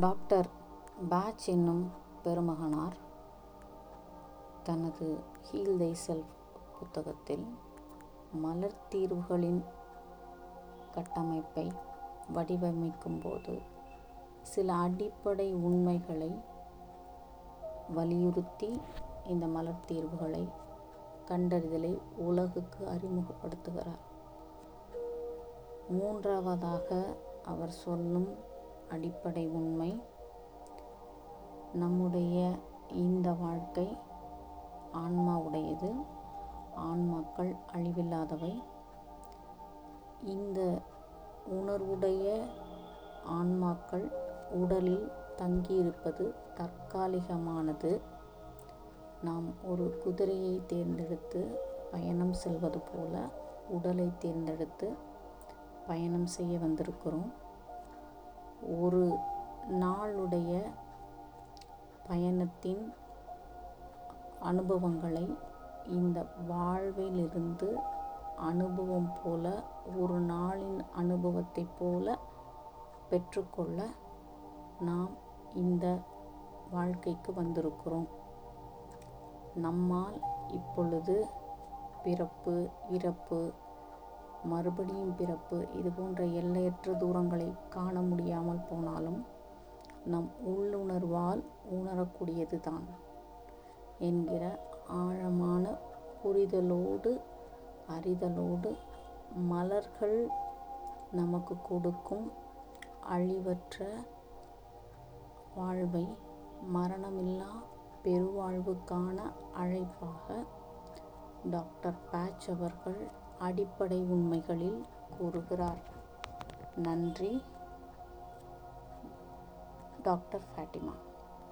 Doctor batch என்னும் பெருமகனார் தனது heel தை self புத்தகத்தில் மலர் தீர்வுகளின் கட்டமைப்பை வடிவமைக்கும்போது சில அடிப்படை உண்மைகளை வலியுறுத்தி இந்த மலர் தீர்வுகளை கண்டறிதலை உலகுக்கு அறிமுகப்படுத்துகிறார். மூன்றாவதாக அவர் சொல்லும் அடிப்படை உண்மை. நம்முடைய இந்த வாழ்க்கை ஆன்மாவுடையது ஆன்மாக்கள் அழிவில்லாதவை. இந்த உணர்வுடைய ஆன்மாக்கள் உடலில் தங்கியிருப்பது தற்காலிகமானது. நாம் ஒரு குதிரையை தேர்ந்தெடுத்து பயணம் செல்வது போல உடலை தேர்ந்தெடுத்து பயணம் செய்ய வந்திருக்கிறோம். ஒரு நாளுடைய பயணத்தின் அனுபவங்களை இந்த வாழ்விலிருந்து அனுபவம் போல ஒரு நாளின் அனுபவத்தைப் போல பெற்றுக்கொள்ள நாம் இந்த வாழ்க்கைக்கு வந்திருக்கிறோம். நம்மால் இப்பொழுது பிறப்பு இறப்பு மறுபடியும் பிறப்பு. இது போன்ற எல்லையற்ற தூரங்களை காண முடியாமல் போனாலும் நம் உள்ளுணர்வால் உணரக்கூடியது தான் என்கிற ஆழமான புரிதலோடு அறிதலோடு மலர்கள் நமக்கு கொடுக்கும் அழிவற்ற வாழ்வை மரணமில்லா பெருவாழ்வுக்கான அழைப்பாக டாக்டர் பேட்ச் அவர்கள் அடிப்படை உண்மைகளில் கூறுகிறார். நன்றி. டாக்டர் ஃபேட்டிமா